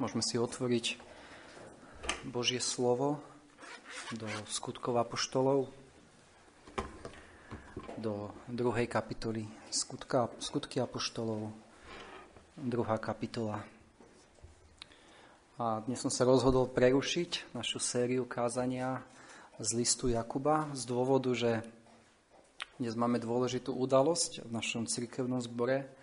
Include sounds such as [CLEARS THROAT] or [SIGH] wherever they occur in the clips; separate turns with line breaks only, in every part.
Môžeme si otvoriť Božie slovo do skutkov apoštolov, do druhej kapitoly Skutka, skutky apoštolov, druhá kapitola. A dnes som sa rozhodol prerušiť našu sériu kázania z listu Jakuba z dôvodu, že dnes máme dôležitú udalosť v našom cirkevnom zbore,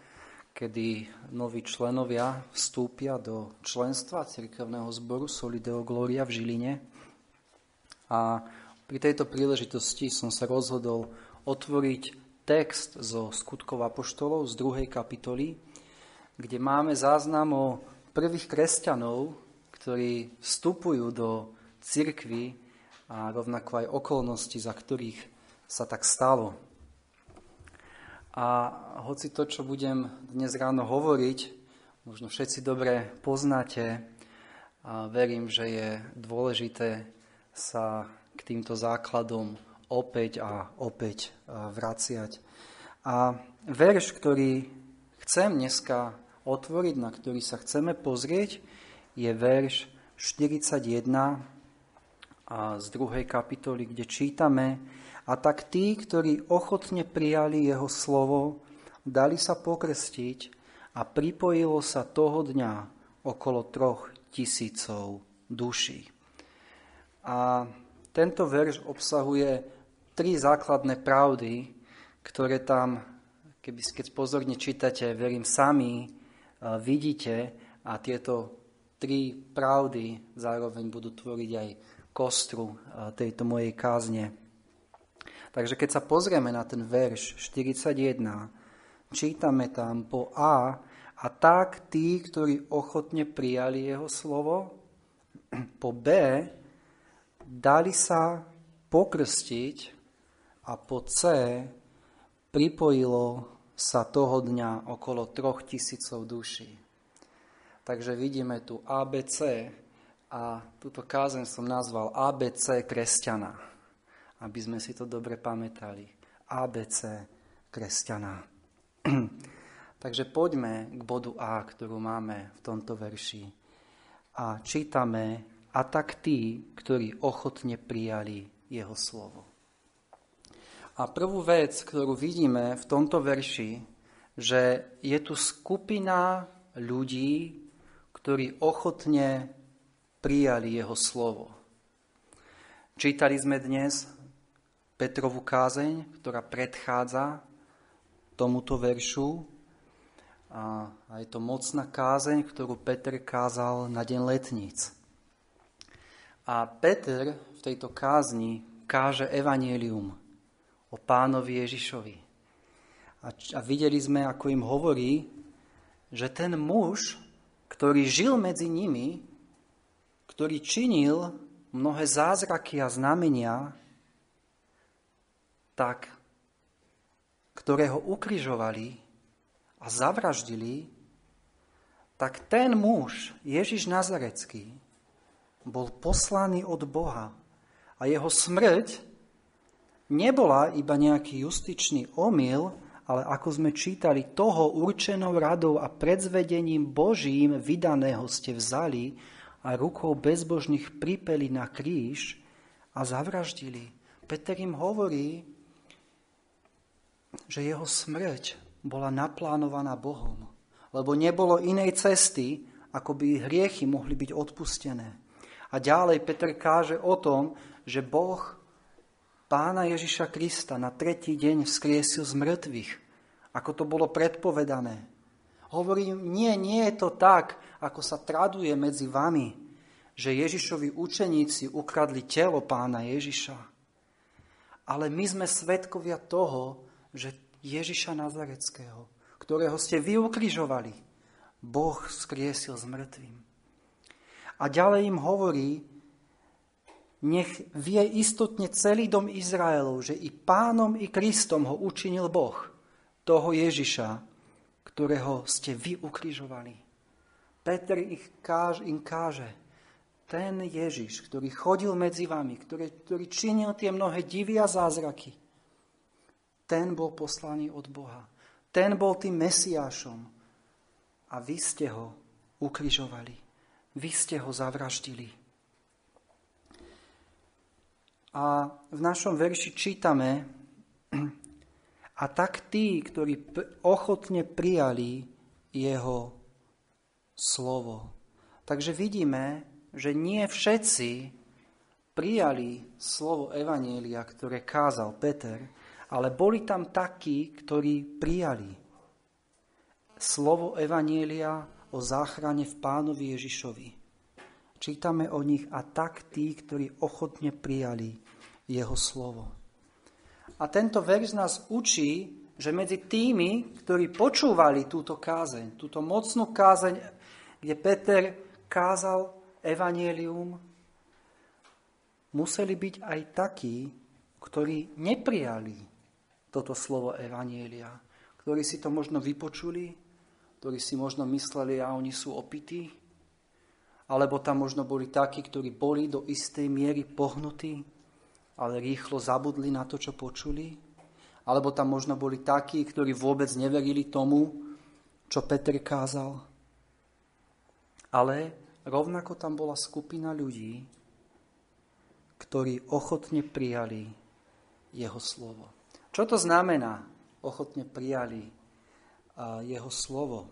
kedy noví členovia vstúpia do členstva cirkevného zboru Solideo Gloria v Žiline. A pri tejto príležitosti som sa rozhodol otvoriť text zo skutkov apoštolov z druhej kapitoly, kde máme záznam o prvých kresťanov, ktorí vstupujú do cirkvy a rovnako aj okolnosti, za ktorých sa tak stalo. A hoci to, čo budem dnes ráno hovoriť, možno všetci dobre poznáte, a verím, že je dôležité sa k týmto základom opäť a opäť vraciať. A verš, ktorý chcem dneska otvoriť, na ktorý sa chceme pozrieť, je verš 41 z druhej kapitoly, kde čítame, a tak tí, ktorí ochotne prijali jeho slovo, dali sa pokrstiť a pripojilo sa toho dňa okolo troch tisícov duší. A tento verš obsahuje tri základné pravdy, ktoré tam, keby keď pozorne čítate, verím sami, vidíte a tieto tri pravdy zároveň budú tvoriť aj kostru tejto mojej kázne. Takže keď sa pozrieme na ten verš 41, čítame tam po A, a tak tí, ktorí ochotne prijali jeho slovo, [CLEARS THROAT] po B, dali sa pokrstiť a po C, pripojilo sa toho dňa okolo troch tisícov duší. Takže vidíme tu ABC a túto kázeň som nazval ABC kresťana aby sme si to dobre pamätali. ABC kresťaná. [CLEARS THROAT] Takže poďme k bodu A, ktorú máme v tomto verši. A čítame, a tak tí, ktorí ochotne prijali jeho slovo. A prvú vec, ktorú vidíme v tomto verši, že je tu skupina ľudí, ktorí ochotne prijali jeho slovo. Čítali sme dnes Petrovú kázeň, ktorá predchádza tomuto veršu. A, je to mocná kázeň, ktorú Peter kázal na deň letníc. A Peter v tejto kázni káže evanielium o pánovi Ježišovi. A, a videli sme, ako im hovorí, že ten muž, ktorý žil medzi nimi, ktorý činil mnohé zázraky a znamenia, tak ktoré ho ukrižovali a zavraždili, tak ten muž, Ježiš Nazarecký, bol poslaný od Boha a jeho smrť nebola iba nejaký justičný omyl, ale ako sme čítali, toho určenou radou a predzvedením Božím vydaného ste vzali a rukou bezbožných pripeli na kríž a zavraždili. Peter im hovorí, že jeho smrť bola naplánovaná Bohom, lebo nebolo inej cesty, ako by hriechy mohli byť odpustené. A ďalej Peter káže o tom, že Boh pána Ježiša Krista na tretí deň vzkriesil z mŕtvych, ako to bolo predpovedané. Hovorím, nie, nie je to tak, ako sa traduje medzi vami, že Ježišovi učeníci ukradli telo pána Ježiša. Ale my sme svetkovia toho, že Ježiša Nazareckého, ktorého ste vy ukrižovali, Boh skriesil s mŕtvým. A ďalej im hovorí, nech vie istotne celý dom Izraelov, že i pánom, i Kristom ho učinil Boh, toho Ježiša, ktorého ste vy ukrižovali. Peter ich káž, im káže, ten Ježiš, ktorý chodil medzi vami, ktorý, ktorý činil tie mnohé divy a zázraky, ten bol poslaný od Boha. Ten bol tým Mesiášom. A vy ste ho ukrižovali. vy ste ho zavraždili. A v našom verši čítame, [CLEARS THROAT] a tak tí, ktorí ochotne prijali jeho slovo. Takže vidíme, že nie všetci prijali slovo Evanielia, ktoré kázal Peter, ale boli tam takí, ktorí prijali slovo Evanielia o záchrane v pánovi Ježišovi. Čítame o nich a tak tí, ktorí ochotne prijali jeho slovo. A tento verš nás učí, že medzi tými, ktorí počúvali túto kázeň, túto mocnú kázeň, kde Peter kázal evanielium, museli byť aj takí, ktorí neprijali toto slovo evanielia, ktorí si to možno vypočuli, ktorí si možno mysleli, a oni sú opití, alebo tam možno boli takí, ktorí boli do istej miery pohnutí, ale rýchlo zabudli na to, čo počuli. Alebo tam možno boli takí, ktorí vôbec neverili tomu, čo Peter kázal. Ale rovnako tam bola skupina ľudí, ktorí ochotne prijali jeho slovo. Čo to znamená? Ochotne prijali jeho slovo.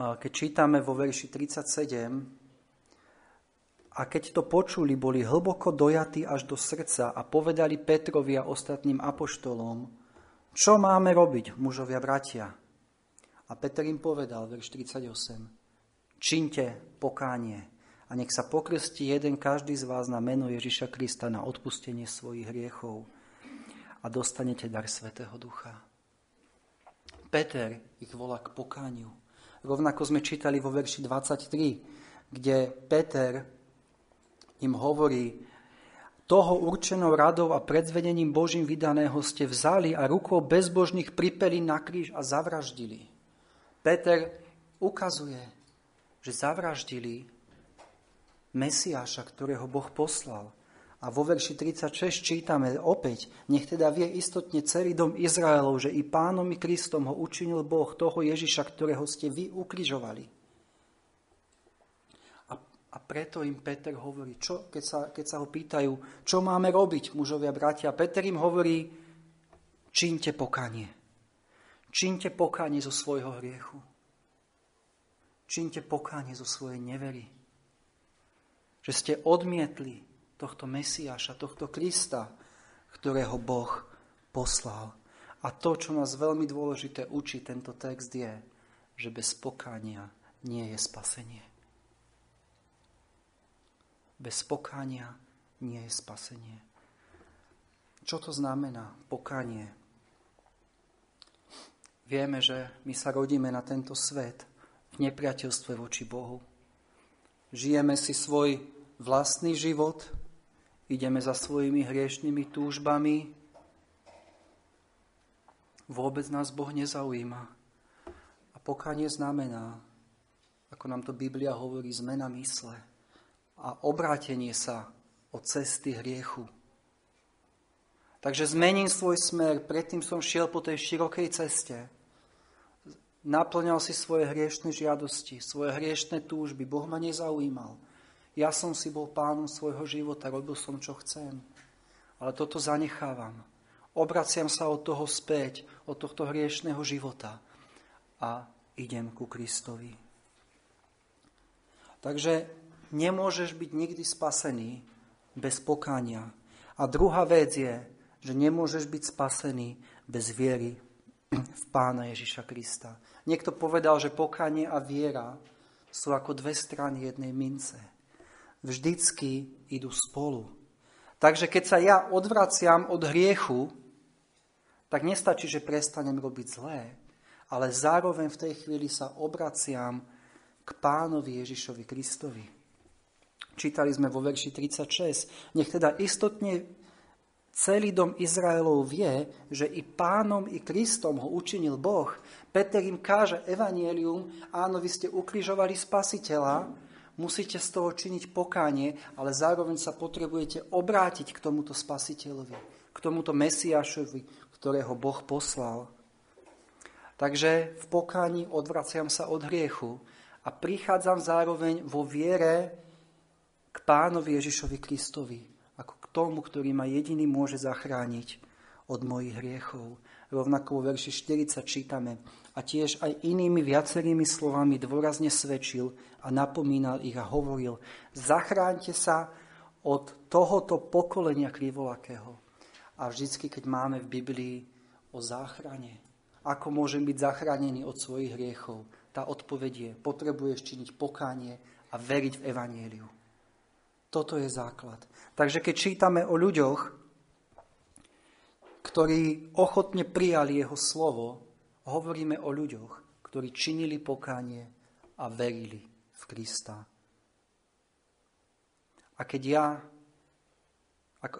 Keď čítame vo verši 37, a keď to počuli, boli hlboko dojatí až do srdca a povedali Petrovi a ostatným apoštolom, čo máme robiť, mužovia bratia? A Peter im povedal, verš 48, činte pokánie a nech sa pokrstí jeden každý z vás na meno Ježiša Krista na odpustenie svojich hriechov a dostanete dar Svetého Ducha. Peter ich volá k pokániu. Rovnako sme čítali vo verši 23, kde Peter im hovorí, toho určenou radou a predzvedením Božím vydaného ste vzali a rukou bezbožných pripeli na kríž a zavraždili. Peter ukazuje, že zavraždili Mesiáša, ktorého Boh poslal. A vo verši 36 čítame opäť, nech teda vie istotne celý dom Izraelov, že i pánom i Kristom ho učinil Boh, toho Ježiša, ktorého ste vy ukrižovali. A preto im Peter hovorí, čo, keď, sa, keď sa ho pýtajú, čo máme robiť, mužovia, bratia. Peter im hovorí, čínte pokanie. Čínte pokánie zo svojho hriechu. Čínte pokánie zo svojej nevery. Že ste odmietli tohto Mesiáša, tohto Krista, ktorého Boh poslal. A to, čo nás veľmi dôležité učí tento text je, že bez pokánia nie je spasenie. Bez pokánia nie je spasenie. Čo to znamená pokánie? Vieme, že my sa rodíme na tento svet v nepriateľstve voči Bohu. Žijeme si svoj vlastný život, ideme za svojimi hriešnými túžbami, vôbec nás Boh nezaujíma. A pokánie znamená, ako nám to Biblia hovorí, zmena mysle a obrátenie sa od cesty hriechu. Takže zmením svoj smer, predtým som šiel po tej širokej ceste, naplňal si svoje hriešne žiadosti, svoje hriešne túžby, Boh ma nezaujímal. Ja som si bol pánom svojho života, robil som, čo chcem. Ale toto zanechávam. Obraciam sa od toho späť, od tohto hriešného života a idem ku Kristovi. Takže nemôžeš byť nikdy spasený bez pokánia. A druhá vec je, že nemôžeš byť spasený bez viery v Pána Ježiša Krista. Niekto povedal, že pokánie a viera sú ako dve strany jednej mince. Vždycky idú spolu. Takže keď sa ja odvraciam od hriechu, tak nestačí, že prestanem robiť zlé, ale zároveň v tej chvíli sa obraciam k pánovi Ježišovi Kristovi. Čítali sme vo verši 36. Nech teda istotne celý dom Izraelov vie, že i pánom, i Kristom ho učinil Boh. Peter im káže evanielium, áno, vy ste ukrižovali spasiteľa, musíte z toho činiť pokánie, ale zároveň sa potrebujete obrátiť k tomuto spasiteľovi, k tomuto Mesiašovi, ktorého Boh poslal. Takže v pokání odvraciam sa od hriechu a prichádzam zároveň vo viere k pánovi Ježišovi Kristovi, ako k tomu, ktorý ma jediný môže zachrániť od mojich hriechov. Rovnako vo verši 40 čítame a tiež aj inými viacerými slovami dôrazne svedčil a napomínal ich a hovoril, zachráňte sa od tohoto pokolenia krivolakého. A vždycky, keď máme v Biblii o záchrane, ako môžem byť zachránený od svojich hriechov, tá odpoveď je, potrebuješ činiť pokánie a veriť v Evangeliu. Toto je základ. Takže keď čítame o ľuďoch, ktorí ochotne prijali jeho slovo, hovoríme o ľuďoch, ktorí činili pokánie a verili v Krista. A keď ja,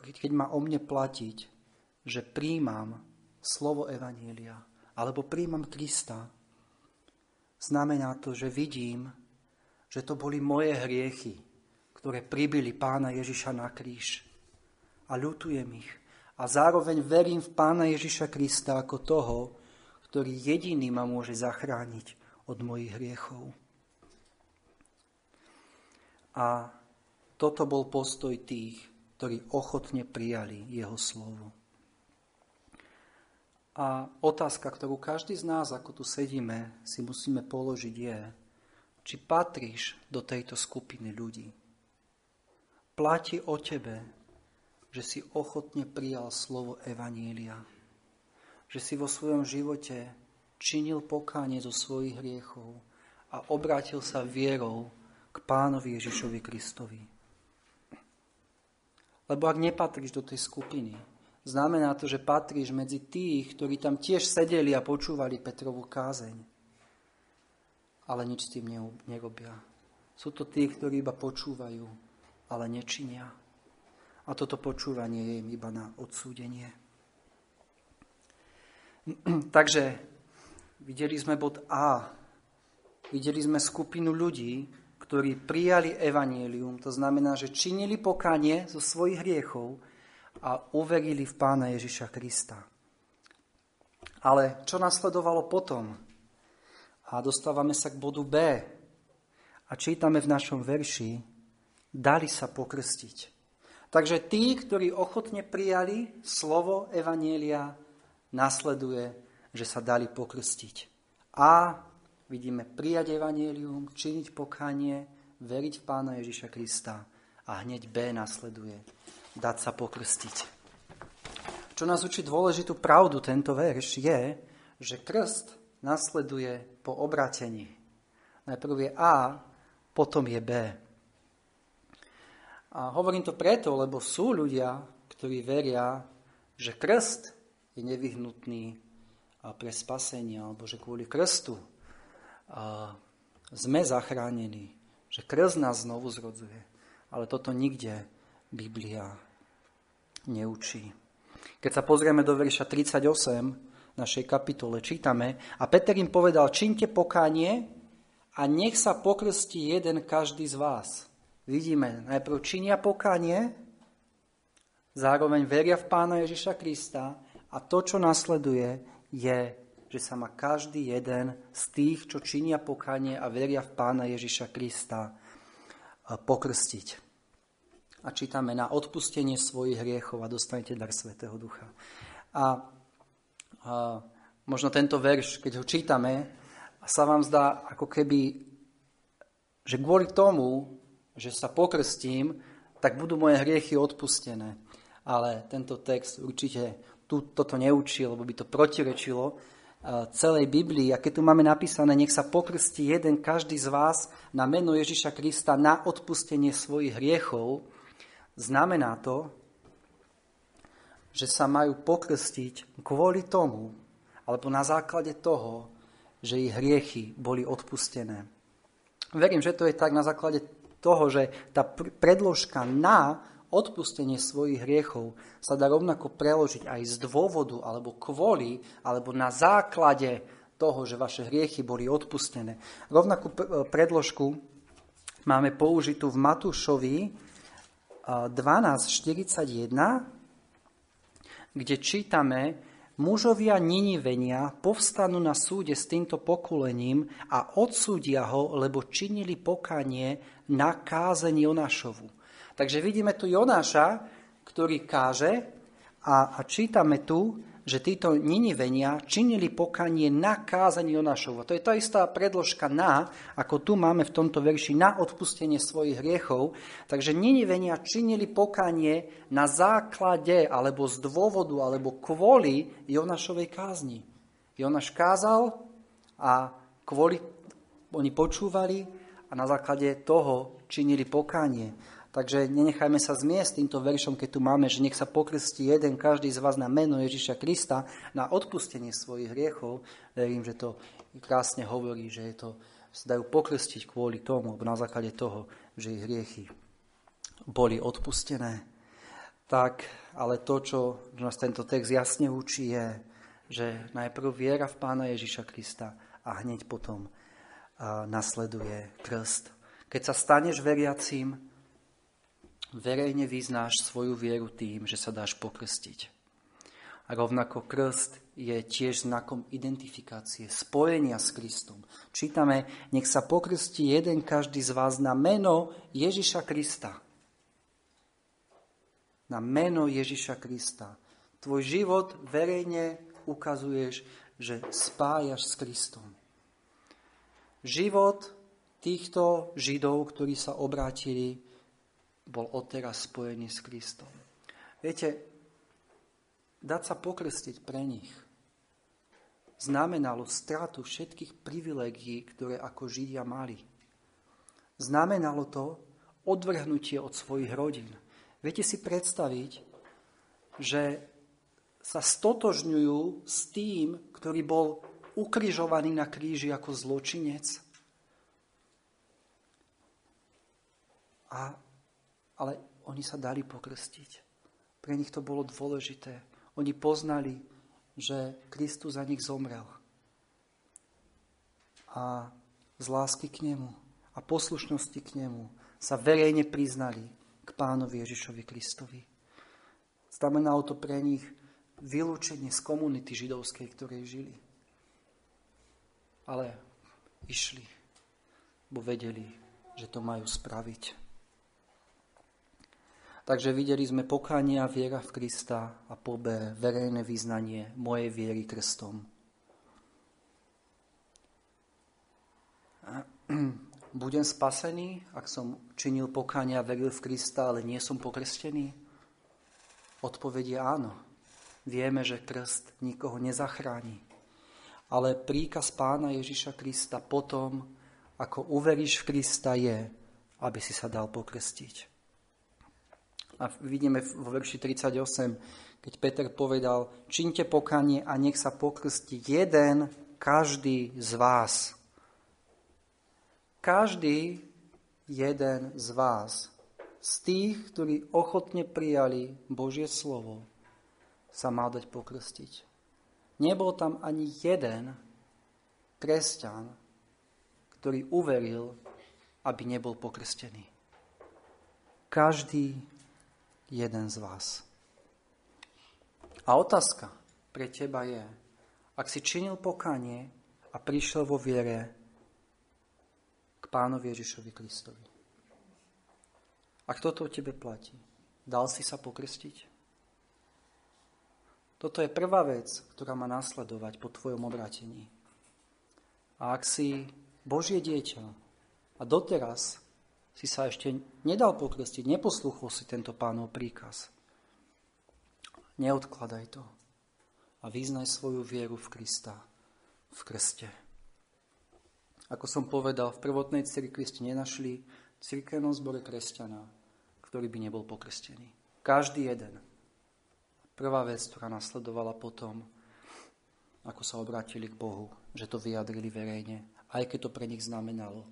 keď má o mne platiť, že príjmam slovo Evanielia, alebo príjmam Krista, znamená to, že vidím, že to boli moje hriechy, ktoré pribili pána Ježiša na kríž. A ľutujem ich a zároveň verím v Pána Ježiša Krista ako toho, ktorý jediný ma môže zachrániť od mojich hriechov. A toto bol postoj tých, ktorí ochotne prijali jeho slovo. A otázka, ktorú každý z nás, ako tu sedíme, si musíme položiť je, či patríš do tejto skupiny ľudí. Platí o tebe, že si ochotne prijal slovo Evanília. Že si vo svojom živote činil pokánie zo svojich hriechov a obrátil sa vierou k pánovi Ježišovi Kristovi. Lebo ak nepatríš do tej skupiny, znamená to, že patríš medzi tých, ktorí tam tiež sedeli a počúvali Petrovú kázeň. Ale nič s tým nerobia. Sú to tí, ktorí iba počúvajú, ale nečinia a toto počúvanie je im iba na odsúdenie. [CLEARS THROAT] Takže videli sme bod A. Videli sme skupinu ľudí, ktorí prijali evanielium, to znamená, že činili pokánie zo svojich hriechov a uverili v pána Ježiša Krista. Ale čo nasledovalo potom? A dostávame sa k bodu B. A čítame v našom verši, dali sa pokrstiť. Takže tí, ktorí ochotne prijali slovo Evanielia, nasleduje, že sa dali pokrstiť. A vidíme prijať Evanielium, činiť pokánie, veriť v Pána Ježiša Krista. A hneď B nasleduje, dať sa pokrstiť. Čo nás učí dôležitú pravdu tento verš je, že krst nasleduje po obratení. Najprv je A, potom je B. A hovorím to preto, lebo sú ľudia, ktorí veria, že krst je nevyhnutný pre spasenie, alebo že kvôli krstu sme zachránení, že krst nás znovu zrodzuje. Ale toto nikde Biblia neučí. Keď sa pozrieme do verša 38 našej kapitole, čítame a Peter im povedal, činte pokánie a nech sa pokrstí jeden každý z vás vidíme najprv činia pokánie, zároveň veria v Pána Ježiša Krista a to, čo nasleduje, je, že sa má každý jeden z tých, čo činia pokánie a veria v Pána Ježiša Krista, eh, pokrstiť. A čítame na odpustenie svojich hriechov a dostanete dar Svetého Ducha. A, a možno tento verš, keď ho čítame, sa vám zdá ako keby, že kvôli tomu, že sa pokrstím, tak budú moje hriechy odpustené. Ale tento text určite tu, toto neučí, lebo by to protirečilo uh, celej Biblii. A keď tu máme napísané, nech sa pokrstí jeden každý z vás na meno Ježiša Krista na odpustenie svojich hriechov, znamená to, že sa majú pokrstiť kvôli tomu, alebo na základe toho, že ich hriechy boli odpustené. Verím, že to je tak na základe toho, že tá predložka na odpustenie svojich hriechov sa dá rovnako preložiť aj z dôvodu, alebo kvôli, alebo na základe toho, že vaše hriechy boli odpustené. Rovnakú predložku máme použitú v Matúšovi 12.41, kde čítame, mužovia Ninivenia povstanú na súde s týmto pokulením a odsúdia ho, lebo činili pokanie na kázeň Jonášovu. Takže vidíme tu Jonáša, ktorý káže a, a čítame tu, že títo Ninivenia činili pokanie na kázaň Jonášovo. To je tá istá predložka na, ako tu máme v tomto verši, na odpustenie svojich hriechov. Takže Ninivenia činili pokanie na základe, alebo z dôvodu, alebo kvôli Jonášovej kázni. Jonáš kázal a kvôli oni počúvali a na základe toho činili pokánie. Takže nenechajme sa zmiesť týmto veršom, keď tu máme, že nech sa pokrstí jeden každý z vás na meno Ježiša Krista, na odpustenie svojich hriechov. Verím, že to krásne hovorí, že je to, sa dajú pokrstiť kvôli tomu, na základe toho, že ich hriechy boli odpustené. Tak, ale to, čo nás tento text jasne učí, je, že najprv viera v Pána Ježiša Krista a hneď potom nasleduje krst. Keď sa staneš veriacím, verejne vyznáš svoju vieru tým, že sa dáš pokrstiť. A rovnako krst je tiež znakom identifikácie, spojenia s Kristom. Čítame, nech sa pokrstí jeden každý z vás na meno Ježiša Krista. Na meno Ježiša Krista. Tvoj život verejne ukazuješ, že spájaš s Kristom. Život týchto Židov, ktorí sa obrátili, bol odteraz spojený s Kristom. Viete, dať sa pokrstiť pre nich znamenalo stratu všetkých privilegií, ktoré ako Židia mali. Znamenalo to odvrhnutie od svojich rodín. Viete si predstaviť, že sa stotožňujú s tým, ktorý bol ukrižovaný na kríži ako zločinec. A ale oni sa dali pokrstiť. Pre nich to bolo dôležité. Oni poznali, že Kristus za nich zomrel. A z lásky k nemu a poslušnosti k nemu sa verejne priznali k pánovi Ježišovi Kristovi. Znamenalo to pre nich vylúčenie z komunity židovskej, ktorej žili. Ale išli, bo vedeli, že to majú spraviť. Takže videli sme a viera v Krista a po B verejné vyznanie mojej viery krstom. [CLEARS THROAT] Budem spasený, ak som činil a veril v Krista, ale nie som pokrstený? Odpovedie áno. Vieme, že krst nikoho nezachráni. Ale príkaz pána Ježiša Krista potom, ako uveríš v Krista, je, aby si sa dal pokrstiť. A vidíme vo verši 38, keď Peter povedal, činte pokanie a nech sa pokrstí jeden, každý z vás. Každý jeden z vás, z tých, ktorí ochotne prijali Božie slovo, sa mal dať pokrstiť. Nebol tam ani jeden kresťan, ktorý uveril, aby nebol pokrstený. Každý jeden z vás. A otázka pre teba je, ak si činil pokanie a prišiel vo viere k pánovi Ježišovi Kristovi. Ak toto o tebe platí, dal si sa pokrstiť? Toto je prvá vec, ktorá má následovať po tvojom obratení. A ak si Božie dieťa a doteraz si sa ešte nedal pokrstiť, neposluchol si tento pánov príkaz. Neodkladaj to a vyznaj svoju vieru v Krista v krste. Ako som povedal, v prvotnej cirkvi ste nenašli cirkevnom zbore kresťana, ktorý by nebol pokrstený. Každý jeden. Prvá vec, ktorá nasledovala potom, ako sa obrátili k Bohu, že to vyjadrili verejne, aj keď to pre nich znamenalo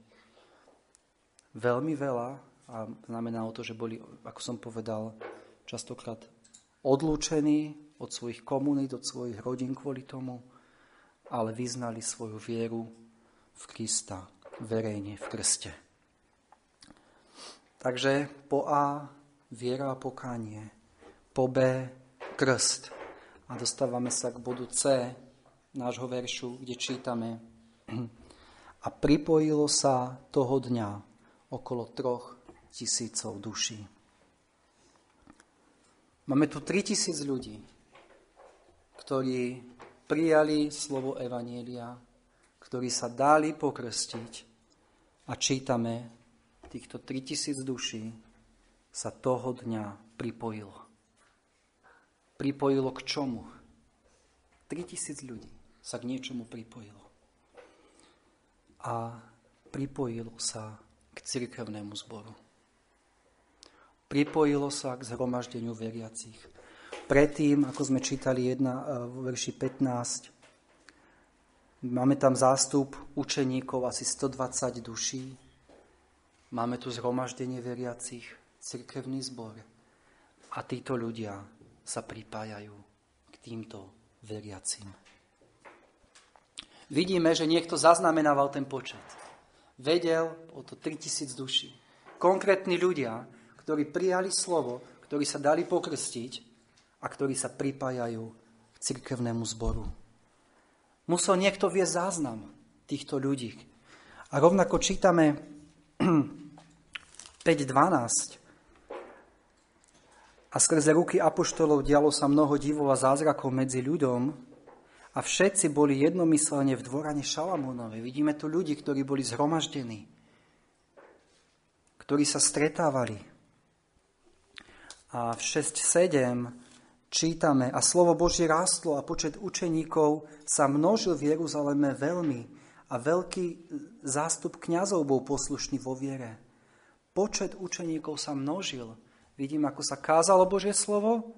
veľmi veľa a znamenalo to, že boli, ako som povedal, častokrát odlúčení od svojich komunít, od svojich rodín kvôli tomu, ale vyznali svoju vieru v Krista verejne v krste. Takže po A viera a pokánie, po B krst A dostávame sa k bodu C nášho veršu, kde čítame a pripojilo sa toho dňa okolo troch tisícov duší. Máme tu 3000 ľudí, ktorí prijali slovo Evanielia, ktorí sa dali pokrstiť a čítame, týchto 3000 duší sa toho dňa pripojilo. Pripojilo k čomu? 3000 ľudí sa k niečomu pripojilo. A pripojilo sa k cirkevnému zboru. Pripojilo sa k zhromaždeniu veriacich. Predtým, ako sme čítali jedna, e, v verši 15, máme tam zástup učeníkov, asi 120 duší. Máme tu zhromaždenie veriacich, cirkevný zbor. A títo ľudia sa pripájajú k týmto veriacim. Vidíme, že niekto zaznamenával ten počet. Vedel o to 3000 duší. Konkrétni ľudia, ktorí prijali slovo, ktorí sa dali pokrstiť a ktorí sa pripájajú k cirkevnému zboru. Musel niekto viesť záznam týchto ľudí. A rovnako čítame [CLEARS THROAT] 5.12. A skrze ruky apoštolov dialo sa mnoho divov a zázrakov medzi ľuďom a všetci boli jednomyselne v dvorane Šalamúnovej. Vidíme tu ľudí, ktorí boli zhromaždení, ktorí sa stretávali. A v 6.7 čítame, a slovo Božie rástlo a počet učeníkov sa množil v Jeruzaleme veľmi a veľký zástup kňazov bol poslušný vo viere. Počet učeníkov sa množil. Vidím, ako sa kázalo Božie slovo.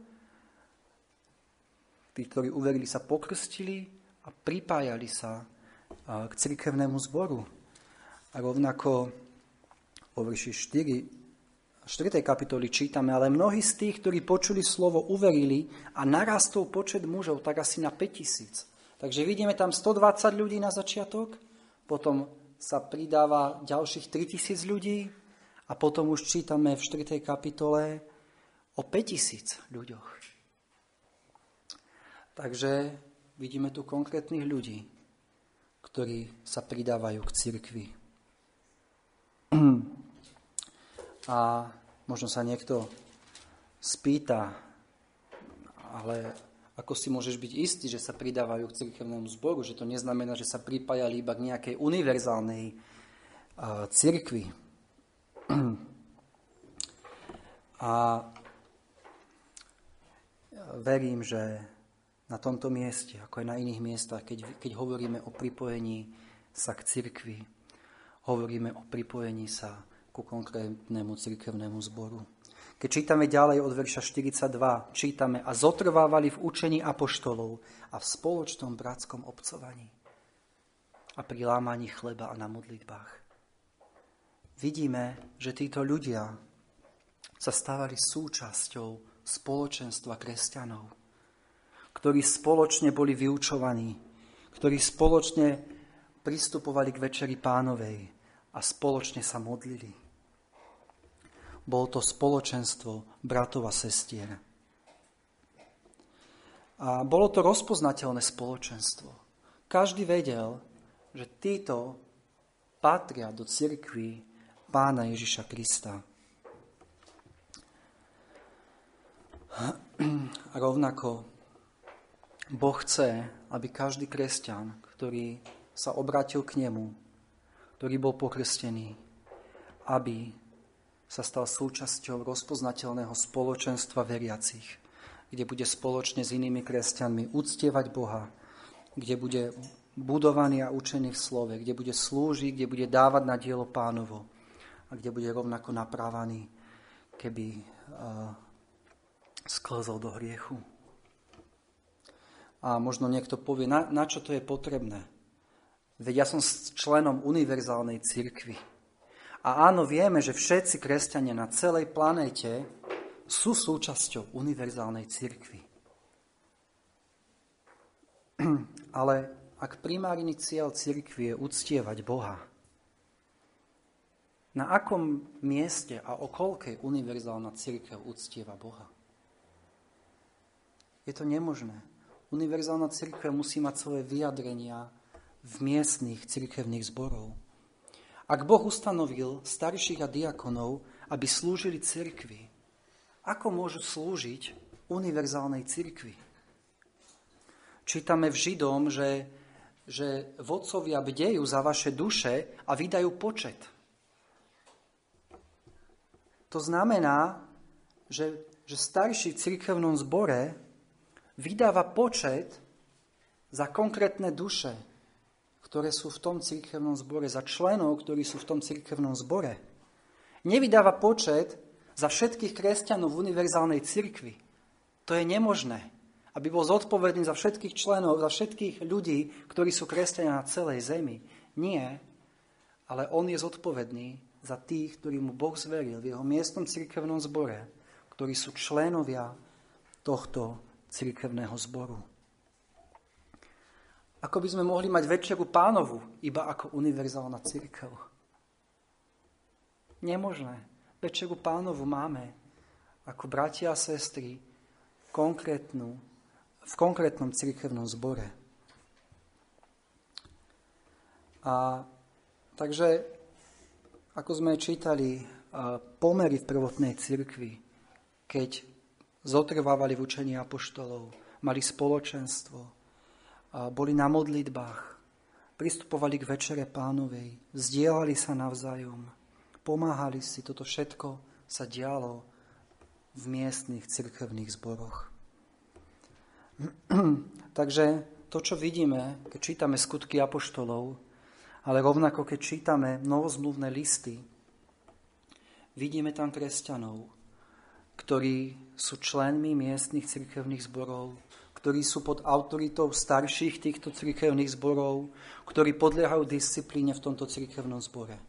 Tí, ktorí uverili, sa pokrstili a pripájali sa k cirkevnému zboru. A rovnako vo verši 4, 4. kapitoli čítame, ale mnohí z tých, ktorí počuli slovo, uverili a narastol počet mužov tak asi na 5000. Takže vidíme tam 120 ľudí na začiatok, potom sa pridáva ďalších 3000 ľudí, a potom už čítame v 4. kapitole o 5000 ľuďoch. Takže vidíme tu konkrétnych ľudí, ktorí sa pridávajú k cirkvi. [CLEARS THROAT] A možno sa niekto spýta, ale ako si môžeš byť istý, že sa pridávajú k cirkevnému zboru, že to neznamená, že sa pripájali iba k nejakej univerzálnej cirkvi. A verím, že na tomto mieste, ako aj na iných miestach, keď, keď hovoríme o pripojení sa k cirkvi, hovoríme o pripojení sa ku konkrétnemu cirkevnému zboru. Keď čítame ďalej od verša 42, čítame a zotrvávali v učení apoštolov a v spoločnom bratskom obcovaní a pri lámaní chleba a na modlitbách vidíme, že títo ľudia sa stávali súčasťou spoločenstva kresťanov, ktorí spoločne boli vyučovaní, ktorí spoločne pristupovali k Večeri pánovej a spoločne sa modlili. Bolo to spoločenstvo bratov a sestier. A bolo to rozpoznateľné spoločenstvo. Každý vedel, že títo patria do cirkvi pána Ježiša Krista. A rovnako Boh chce, aby každý kresťan, ktorý sa obratil k nemu, ktorý bol pokrstený, aby sa stal súčasťou rozpoznateľného spoločenstva veriacich, kde bude spoločne s inými kresťanmi uctievať Boha, kde bude budovaný a učený v slove, kde bude slúžiť, kde bude dávať na dielo pánovo a kde bude rovnako naprávaný, keby uh, sklzol do hriechu. A možno niekto povie, na, na čo to je potrebné? Veď ja som členom univerzálnej cirkvi. A áno, vieme, že všetci kresťania na celej planéte sú súčasťou univerzálnej cirkvi. [CLEARS THROAT] Ale ak primárny cieľ cirkvi je uctievať Boha, na akom mieste a o koľkej univerzálna církev uctieva Boha? Je to nemožné. univerzálna církev musí mať svoje vyjadrenia v miestnych církevných zborov. Ak Boh ustanovil starších a diakonov, aby slúžili cirkvi, ako môžu slúžiť univerzálnej cirkvi? Čítame v Židom, že, že vodcovia bdejú za vaše duše a vydajú počet. To znamená, že, že starší v cirkevnom zbore vydáva počet za konkrétne duše, ktoré sú v tom cirkevnom zbore, za členov, ktorí sú v tom cirkevnom zbore. Nevydáva počet za všetkých kresťanov v univerzálnej cirkvi. To je nemožné. Aby bol zodpovedný za všetkých členov, za všetkých ľudí, ktorí sú kresťania na celej zemi. Nie, ale on je zodpovedný za tých, ktorí mu Boh zveril v jeho miestnom cirkevnom zbore, ktorí sú členovia tohto cirkevného zboru. Ako by sme mohli mať večeru pánovu iba ako univerzálna církev. Nemožné. Večeru pánovu máme ako bratia a sestry konkrétnu, v konkrétnom církevnom zbore. A takže, ako sme čítali, pomery v prvotnej cirkvi, keď zotrvávali v učení apoštolov, mali spoločenstvo, boli na modlitbách, pristupovali k večere pánovej, vzdielali sa navzájom, pomáhali si, toto všetko sa dialo v miestnych cirkevných zboroch. [CLEARS THROAT] Takže to, čo vidíme, keď čítame skutky apoštolov, ale rovnako keď čítame novozmluvné listy, vidíme tam kresťanov, ktorí sú členmi miestnych cirkevných zborov, ktorí sú pod autoritou starších týchto cirkevných zborov, ktorí podliehajú disciplíne v tomto cirkevnom zbore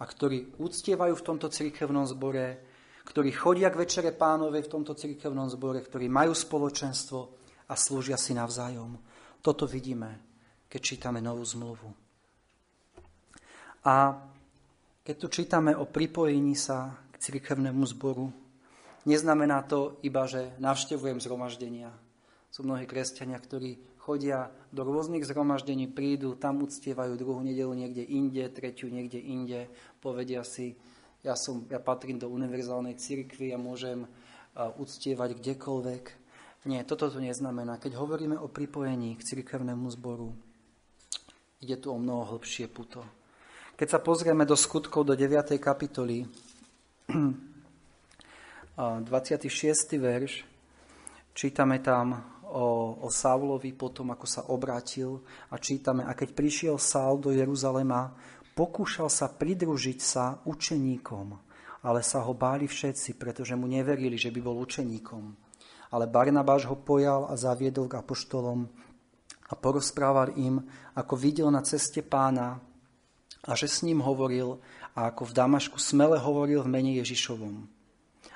a ktorí uctievajú v tomto cirkevnom zbore, ktorí chodia k večere pánovej v tomto cirkevnom zbore, ktorí majú spoločenstvo a slúžia si navzájom. Toto vidíme, keď čítame novú zmluvu. A keď tu čítame o pripojení sa k cirkevnému zboru, neznamená to iba, že navštevujem zhromaždenia, sú mnohí kresťania, ktorí chodia do rôznych zhromaždení, prídu, tam uctievajú druhú nedelu niekde inde, tretiu niekde inde, povedia si, ja, som, ja patrím do univerzálnej cirkvi a môžem uctievať kdekoľvek. Nie, toto to neznamená. Keď hovoríme o pripojení k cirkevnému zboru, ide tu o mnoho hĺbšie puto. Keď sa pozrieme do skutkov do 9. kapitoly, [CLEARS THROAT] 26. verš, čítame tam o, o Saulovi potom, ako sa obrátil a čítame, a keď prišiel Saul do Jeruzalema, pokúšal sa pridružiť sa učeníkom, ale sa ho báli všetci, pretože mu neverili, že by bol učeníkom. Ale Barnabáš ho pojal a zaviedol k apoštolom a porozprával im, ako videl na ceste pána a že s ním hovoril a ako v Damašku smele hovoril v mene Ježišovom.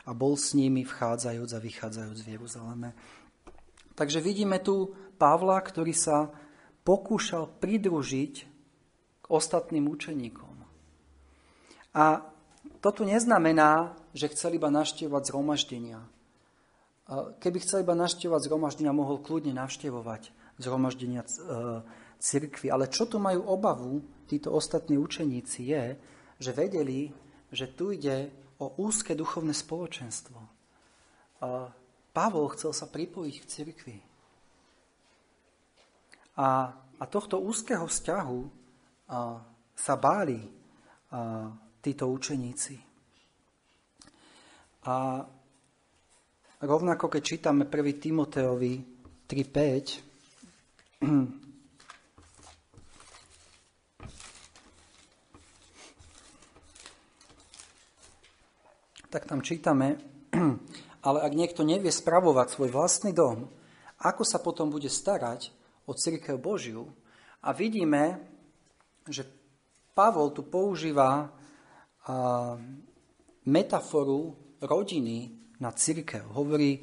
A bol s nimi vchádzajúc a vychádzajúc v Jeruzaleme. Takže vidíme tu Pavla, ktorý sa pokúšal pridružiť k ostatným učeníkom. A to neznamená, že chcel iba naštevovať zhromaždenia. Keby chcel iba naštevovať zhromaždenia, mohol kľudne navštevovať zhromaždenia e, cirkvi. Ale čo tu majú obavu títo ostatní učeníci je, že vedeli, že tu ide o úzke duchovné spoločenstvo. Pavol chcel sa pripojiť k cirkvi. A, a tohto úzkeho vzťahu a, sa báli a, títo učeníci. A rovnako keď čítame 1. Timoteovi 3.5, tak tam čítame, [CLEARS THROAT] ale ak niekto nevie spravovať svoj vlastný dom, ako sa potom bude starať o církev Božiu? A vidíme, že Pavol tu používa metaforu rodiny na církev. Hovorí,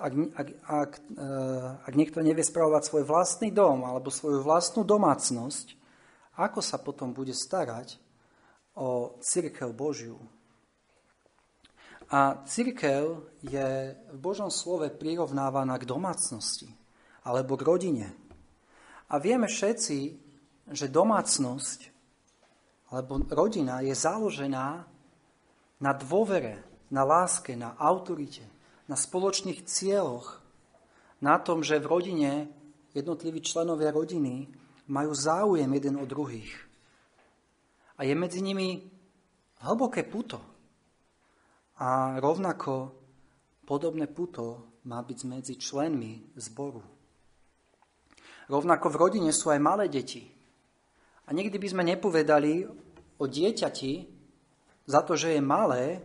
ak, ak, ak, e, ak niekto nevie spravovať svoj vlastný dom alebo svoju vlastnú domácnosť, ako sa potom bude starať o církev Božiu? A církev je v Božom slove prirovnávaná k domácnosti. alebo k rodine. A vieme všetci, že domácnosť alebo rodina je založená na dôvere, na láske, na autorite, na spoločných cieľoch, na tom, že v rodine jednotliví členovia rodiny majú záujem jeden o druhých. A je medzi nimi hlboké puto. A rovnako podobné puto má byť medzi členmi zboru. Rovnako v rodine sú aj malé deti. A nikdy by sme nepovedali o dieťati za to, že je malé,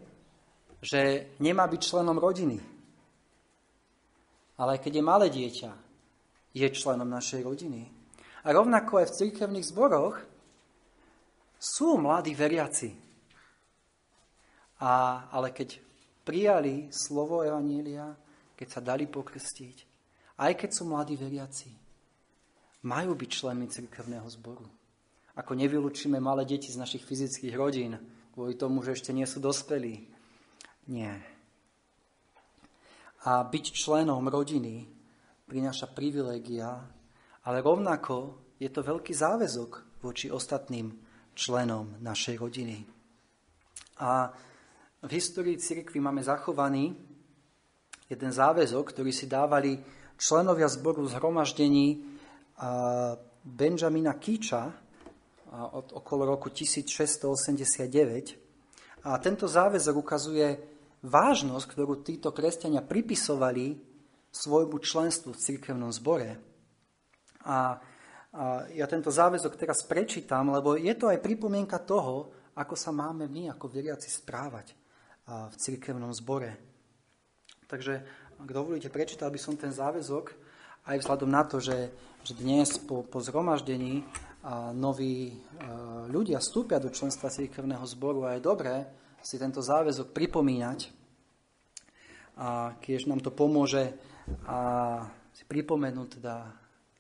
že nemá byť členom rodiny. Ale keď je malé dieťa, je členom našej rodiny. A rovnako aj v cirkevných zboroch sú mladí veriaci. A, ale keď prijali slovo Evanília, keď sa dali pokrstiť, aj keď sú mladí veriaci, majú byť členmi cirkevného zboru. Ako nevylúčime malé deti z našich fyzických rodín, kvôli tomu, že ešte nie sú dospelí. Nie. A byť členom rodiny prináša privilégia, ale rovnako je to veľký záväzok voči ostatným členom našej rodiny. A v histórii cirkvi máme zachovaný jeden záväzok, ktorý si dávali členovia zboru zhromaždení Benjamina Kíča, od okolo roku 1689. A tento záväzok ukazuje vážnosť, ktorú títo kresťania pripisovali svojmu členstvu v cirkevnom zbore. A, a ja tento záväzok teraz prečítam, lebo je to aj pripomienka toho, ako sa máme my ako veriaci správať v cirkevnom zbore. Takže, ak dovolíte, prečítal by som ten záväzok aj vzhľadom na to, že, že dnes po, po zhromaždení noví ľudia vstúpia do členstva cirkevného zboru a je dobré si tento záväzok pripomínať, a keď nám to pomôže a si pripomenúť teda,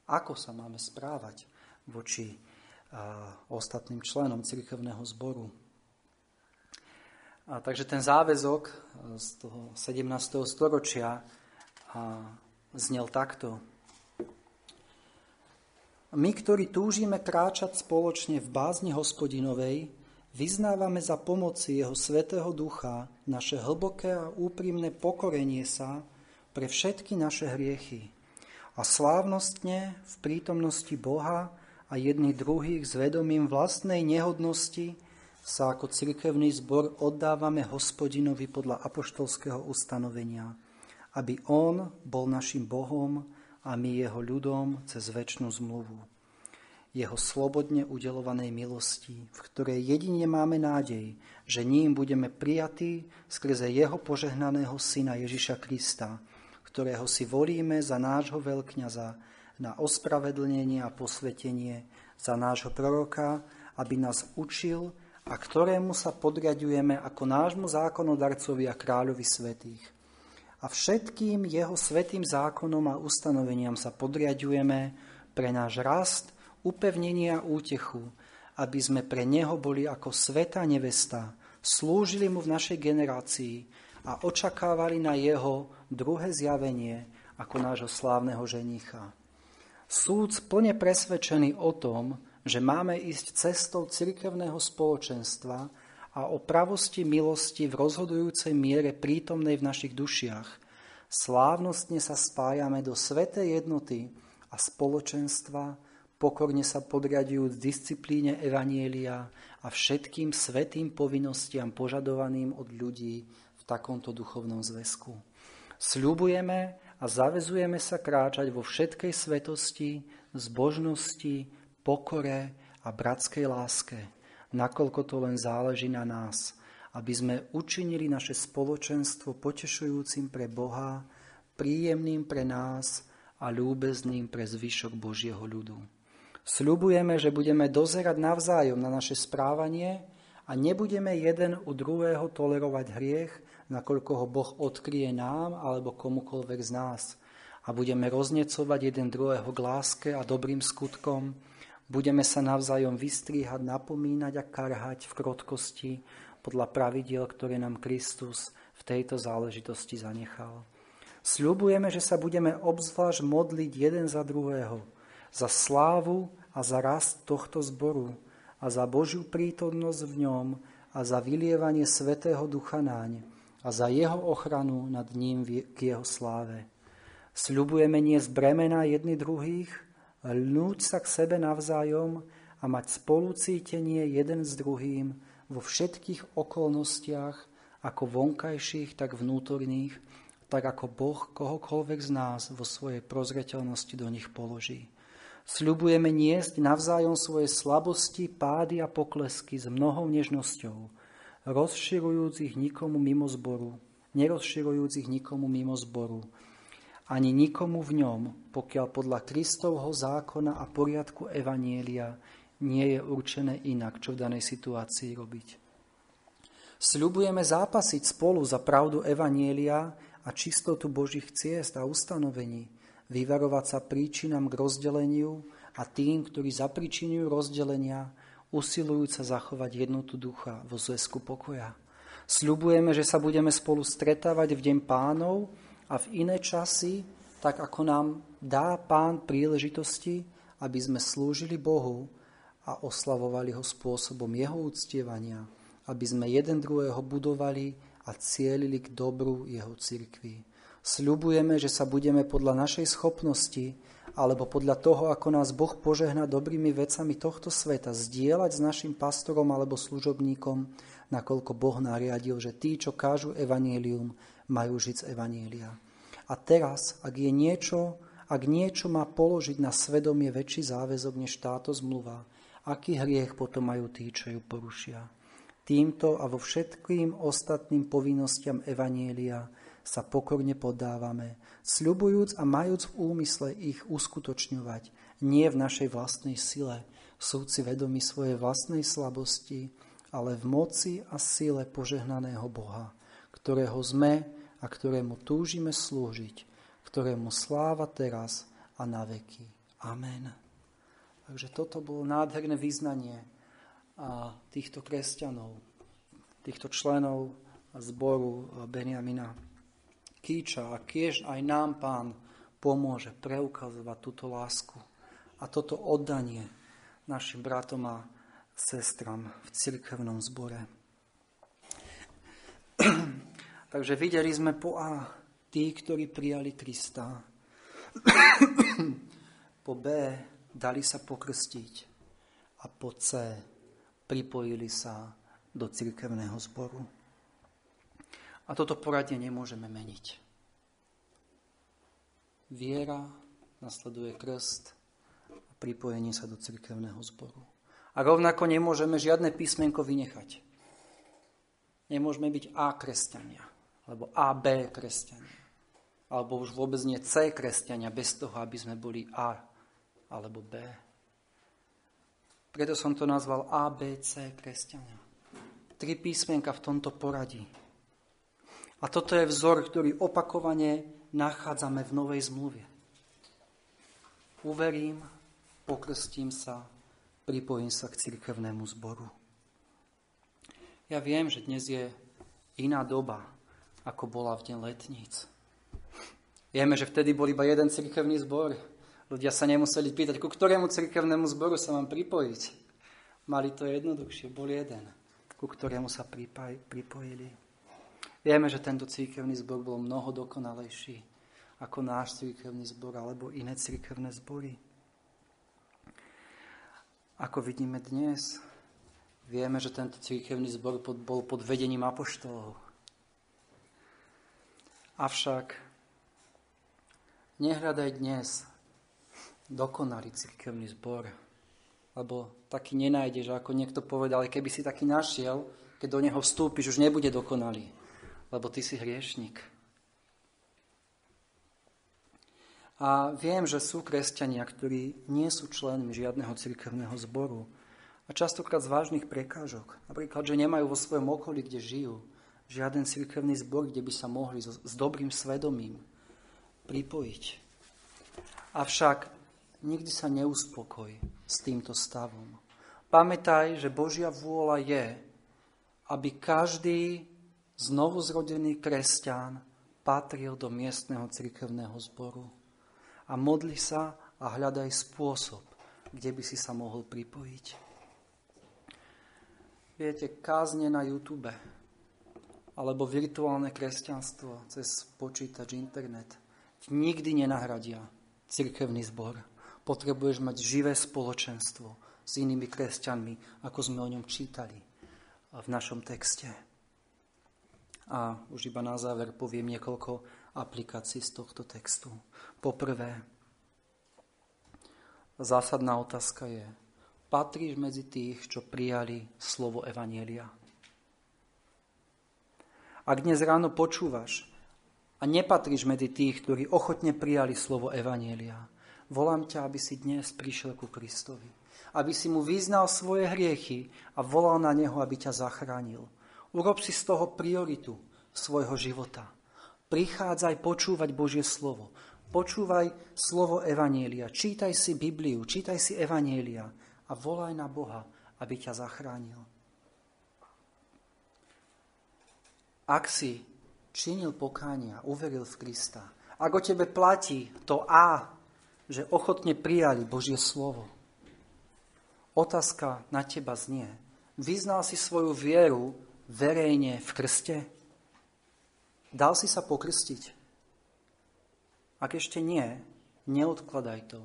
ako sa máme správať voči ostatným členom cirkevného zboru. A takže ten záväzok z toho 17. storočia a znel takto. My, ktorí túžime kráčať spoločne v bázni hospodinovej, vyznávame za pomoci Jeho Svetého Ducha naše hlboké a úprimné pokorenie sa pre všetky naše hriechy a slávnostne v prítomnosti Boha a jedný druhých s vedomím vlastnej nehodnosti sa ako cirkevný zbor oddávame hospodinovi podľa apoštolského ustanovenia, aby On bol našim Bohom, a my jeho ľudom cez väčšinu zmluvu. Jeho slobodne udelovanej milosti, v ktorej jedine máme nádej, že ním budeme prijatí skrze jeho požehnaného syna Ježiša Krista, ktorého si volíme za nášho veľkňaza na ospravedlnenie a posvetenie, za nášho proroka, aby nás učil a ktorému sa podriadujeme ako nášmu zákonodarcovi a kráľovi svetých a všetkým jeho svetým zákonom a ustanoveniam sa podriadujeme pre náš rast, upevnenie a útechu, aby sme pre neho boli ako sveta nevesta, slúžili mu v našej generácii a očakávali na jeho druhé zjavenie ako nášho slávneho ženicha. Súd plne presvedčený o tom, že máme ísť cestou cirkevného spoločenstva, a o pravosti milosti v rozhodujúcej miere prítomnej v našich dušiach. Slávnostne sa spájame do svetej jednoty a spoločenstva, pokorne sa podriadujúc disciplíne Evanielia a všetkým svetým povinnostiam požadovaným od ľudí v takomto duchovnom zväzku. Sľubujeme a zavezujeme sa kráčať vo všetkej svetosti, zbožnosti, pokore a bratskej láske – nakoľko to len záleží na nás, aby sme učinili naše spoločenstvo potešujúcim pre Boha, príjemným pre nás a ľúbezným pre zvyšok Božieho ľudu. Sľubujeme, že budeme dozerať navzájom na naše správanie a nebudeme jeden u druhého tolerovať hriech, nakoľko ho Boh odkrie nám alebo komukolvek z nás. A budeme roznecovať jeden druhého k láske a dobrým skutkom, Budeme sa navzájom vystríhať, napomínať a karhať v krotkosti podľa pravidiel, ktoré nám Kristus v tejto záležitosti zanechal. Sľubujeme, že sa budeme obzvlášť modliť jeden za druhého, za slávu a za rast tohto zboru a za Božiu prítomnosť v ňom a za vylievanie Svetého Ducha náň a za jeho ochranu nad ním k jeho sláve. Sľubujeme nie bremena jedny druhých, lnúť sa k sebe navzájom a mať spolucítenie jeden s druhým vo všetkých okolnostiach, ako vonkajších, tak vnútorných, tak ako Boh kohokoľvek z nás vo svojej prozreteľnosti do nich položí. Sľubujeme niesť navzájom svoje slabosti, pády a poklesky s mnohou nežnosťou, rozširujúc ich nikomu mimo zboru, nerozširujúc ich nikomu mimo zboru, ani nikomu v ňom, pokiaľ podľa Kristovho zákona a poriadku Evanielia nie je určené inak, čo v danej situácii robiť. Sľubujeme zápasiť spolu za pravdu Evanielia a čistotu Božích ciest a ustanovení, vyvarovať sa príčinám k rozdeleniu a tým, ktorí zapričinujú rozdelenia, usilujúc sa zachovať jednotu ducha vo zväzku pokoja. Sľubujeme, že sa budeme spolu stretávať v deň pánov a v iné časy, tak ako nám dá pán príležitosti, aby sme slúžili Bohu a oslavovali ho spôsobom jeho uctievania, aby sme jeden druhého budovali a cielili k dobru jeho cirkvi. Sľubujeme, že sa budeme podľa našej schopnosti alebo podľa toho, ako nás Boh požehná dobrými vecami tohto sveta, zdieľať s našim pastorom alebo služobníkom, nakoľko Boh nariadil, že tí, čo kážu evanielium, majú žiť z evanielia. A teraz, ak je niečo, ak niečo má položiť na svedomie väčší záväzok než táto zmluva, aký hriech potom majú tí, čo ju porušia. Týmto a vo všetkým ostatným povinnostiam Evanielia sa pokorne podávame, sľubujúc a majúc v úmysle ich uskutočňovať, nie v našej vlastnej sile, súci vedomi svojej vlastnej slabosti, ale v moci a sile požehnaného Boha, ktorého sme a ktorému túžime slúžiť, ktorému sláva teraz a na veky. Amen. Takže toto bolo nádherné význanie týchto kresťanov, týchto členov zboru Benjamina. Kýča a kiež aj nám Pán pomôže preukazovať túto lásku a toto oddanie našim bratom a sestram v cirkevnom zbore. [CLEARS THROAT] Takže videli sme po A tí, ktorí prijali Krista. [CLEARS THROAT] po B dali sa pokrstiť a po C pripojili sa do cirkevného zboru. A toto poradie nemôžeme meniť. Viera nasleduje krst a pripojenie sa do cirkevného zboru. A rovnako nemôžeme žiadne písmenko vynechať. Nemôžeme byť A kresťania, alebo AB kresťania, alebo už vôbec nie C kresťania, bez toho, aby sme boli A alebo B. Preto som to nazval ABC kresťania. Tri písmenka v tomto poradí. A toto je vzor, ktorý opakovane nachádzame v Novej zmluve. Uverím, pokrstím sa, pripojím sa k cirkevnému zboru. Ja viem, že dnes je iná doba, ako bola v deň letníc. Vieme, že vtedy bol iba jeden cirkevný zbor. Ľudia sa nemuseli pýtať, ku ktorému cirkevnému zboru sa mám pripojiť. Mali to jednoduchšie, bol jeden, ku ktorému sa pripojili. Vieme, že tento církevný zbor bol mnoho dokonalejší ako náš církevný zbor alebo iné církevné zbory. Ako vidíme dnes, vieme, že tento církevný zbor bol pod vedením apoštolov. Avšak nehľadaj dnes dokonalý církevný zbor, lebo taký nenájdeš, ako niekto povedal, keby si taký našiel, keď do neho vstúpiš, už nebude dokonalý lebo ty si hriešnik. A viem, že sú kresťania, ktorí nie sú členmi žiadneho cirkevného zboru a častokrát z vážnych prekážok. Napríklad, že nemajú vo svojom okolí, kde žijú, žiaden cirkevný zbor, kde by sa mohli s, s dobrým svedomím pripojiť. Avšak nikdy sa neuspokoj s týmto stavom. Pamätaj, že Božia vôľa je, aby každý znovu zrodený kresťan patril do miestneho cirkevného zboru. A modli sa a hľadaj spôsob, kde by si sa mohol pripojiť. Viete, kázne na YouTube alebo virtuálne kresťanstvo cez počítač, internet nikdy nenahradia cirkevný zbor. Potrebuješ mať živé spoločenstvo s inými kresťanmi, ako sme o ňom čítali v našom texte. A už iba na záver poviem niekoľko aplikácií z tohto textu. Poprvé, zásadná otázka je, patríš medzi tých, čo prijali slovo Evanielia? Ak dnes ráno počúvaš a nepatríš medzi tých, ktorí ochotne prijali slovo Evanielia, volám ťa, aby si dnes prišiel ku Kristovi. Aby si mu vyznal svoje hriechy a volal na neho, aby ťa zachránil. Urob si z toho prioritu svojho života. Prichádzaj počúvať Božie slovo. Počúvaj slovo Evanielia. Čítaj si Bibliu, čítaj si Evanielia a volaj na Boha, aby ťa zachránil. Ak si činil pokánia, uveril v Krista, ak o tebe platí to A, že ochotne prijali Božie slovo, otázka na teba znie. Vyznal si svoju vieru verejne v krste? Dal si sa pokrstiť? Ak ešte nie, neodkladaj to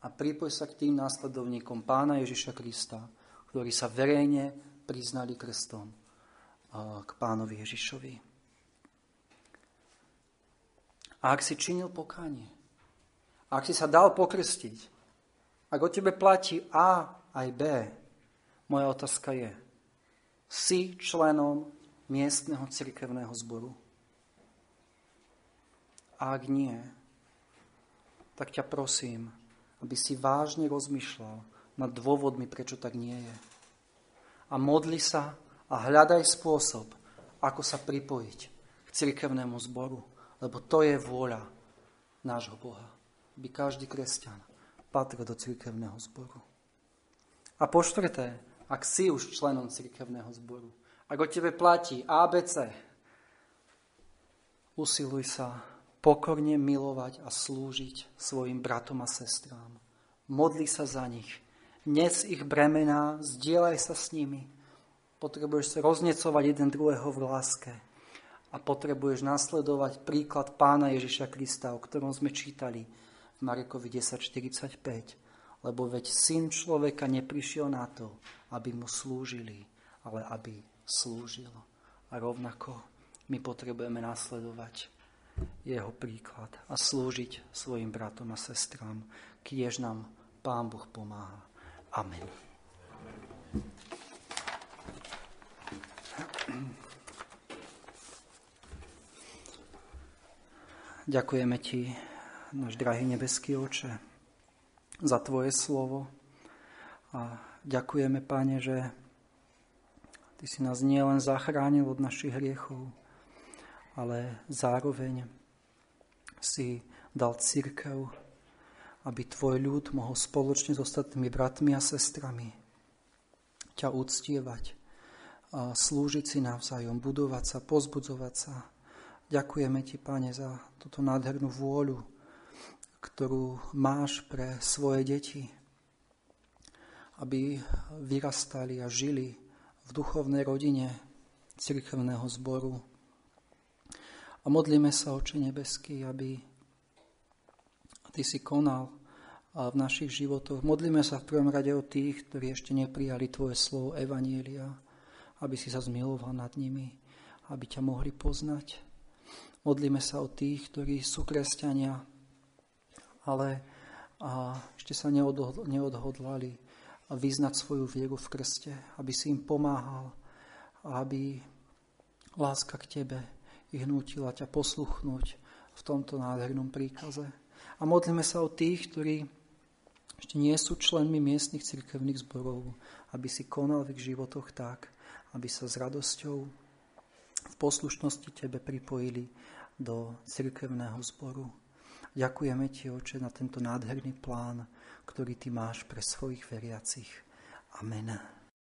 a pripoj sa k tým následovníkom pána Ježiša Krista, ktorí sa verejne priznali krstom k pánovi Ježišovi. A ak si činil pokánie, ak si sa dal pokrstiť, ak o tebe platí A aj B, moja otázka je, si členom miestneho cirkevného zboru? A ak nie, tak ťa prosím, aby si vážne rozmýšľal nad dôvodmi, prečo tak nie je. A modli sa a hľadaj spôsob, ako sa pripojiť k cirkevnému zboru, lebo to je vôľa nášho Boha, aby každý kresťan patril do cirkevného zboru. A po štvrté, ak si už členom cirkevného zboru, ak o tebe platí ABC, usiluj sa pokorne milovať a slúžiť svojim bratom a sestrám. Modli sa za nich. Nes ich bremená, zdieľaj sa s nimi. Potrebuješ sa roznecovať jeden druhého v láske. A potrebuješ nasledovať príklad pána Ježiša Krista, o ktorom sme čítali v Marekovi 10.45. Lebo veď syn človeka neprišiel na to, aby mu slúžili, ale aby slúžil. A rovnako my potrebujeme nasledovať jeho príklad a slúžiť svojim bratom a sestrám, kiež nám Pán Boh pomáha. Amen. Ďakujeme Ti, náš drahý nebeský oče, za Tvoje slovo. A ďakujeme, Pane, že Ty si nás nielen zachránil od našich hriechov, ale zároveň si dal církev, aby tvoj ľud mohol spoločne s ostatnými bratmi a sestrami ťa uctievať, slúžiť si navzájom, budovať sa, pozbudzovať sa. Ďakujeme ti, Pane, za túto nádhernú vôľu, ktorú máš pre svoje deti, aby vyrastali a žili v duchovnej rodine cirkevného zboru, a modlíme sa, Oče nebeský, aby Ty si konal v našich životoch. Modlíme sa v prvom rade o tých, ktorí ešte neprijali Tvoje slovo Evanielia, aby si sa zmiloval nad nimi, aby ťa mohli poznať. Modlíme sa o tých, ktorí sú kresťania, ale a ešte sa neodhodlali vyznať svoju vieru v krste, aby si im pomáhal, aby láska k Tebe ich nútila ťa posluchnúť v tomto nádhernom príkaze. A modlíme sa o tých, ktorí ešte nie sú členmi miestnych cirkevných zborov, aby si konal v ich životoch tak, aby sa s radosťou v poslušnosti Tebe pripojili do cirkevného zboru. Ďakujeme Ti, Oče, na tento nádherný plán, ktorý Ty máš pre svojich veriacich. Amen.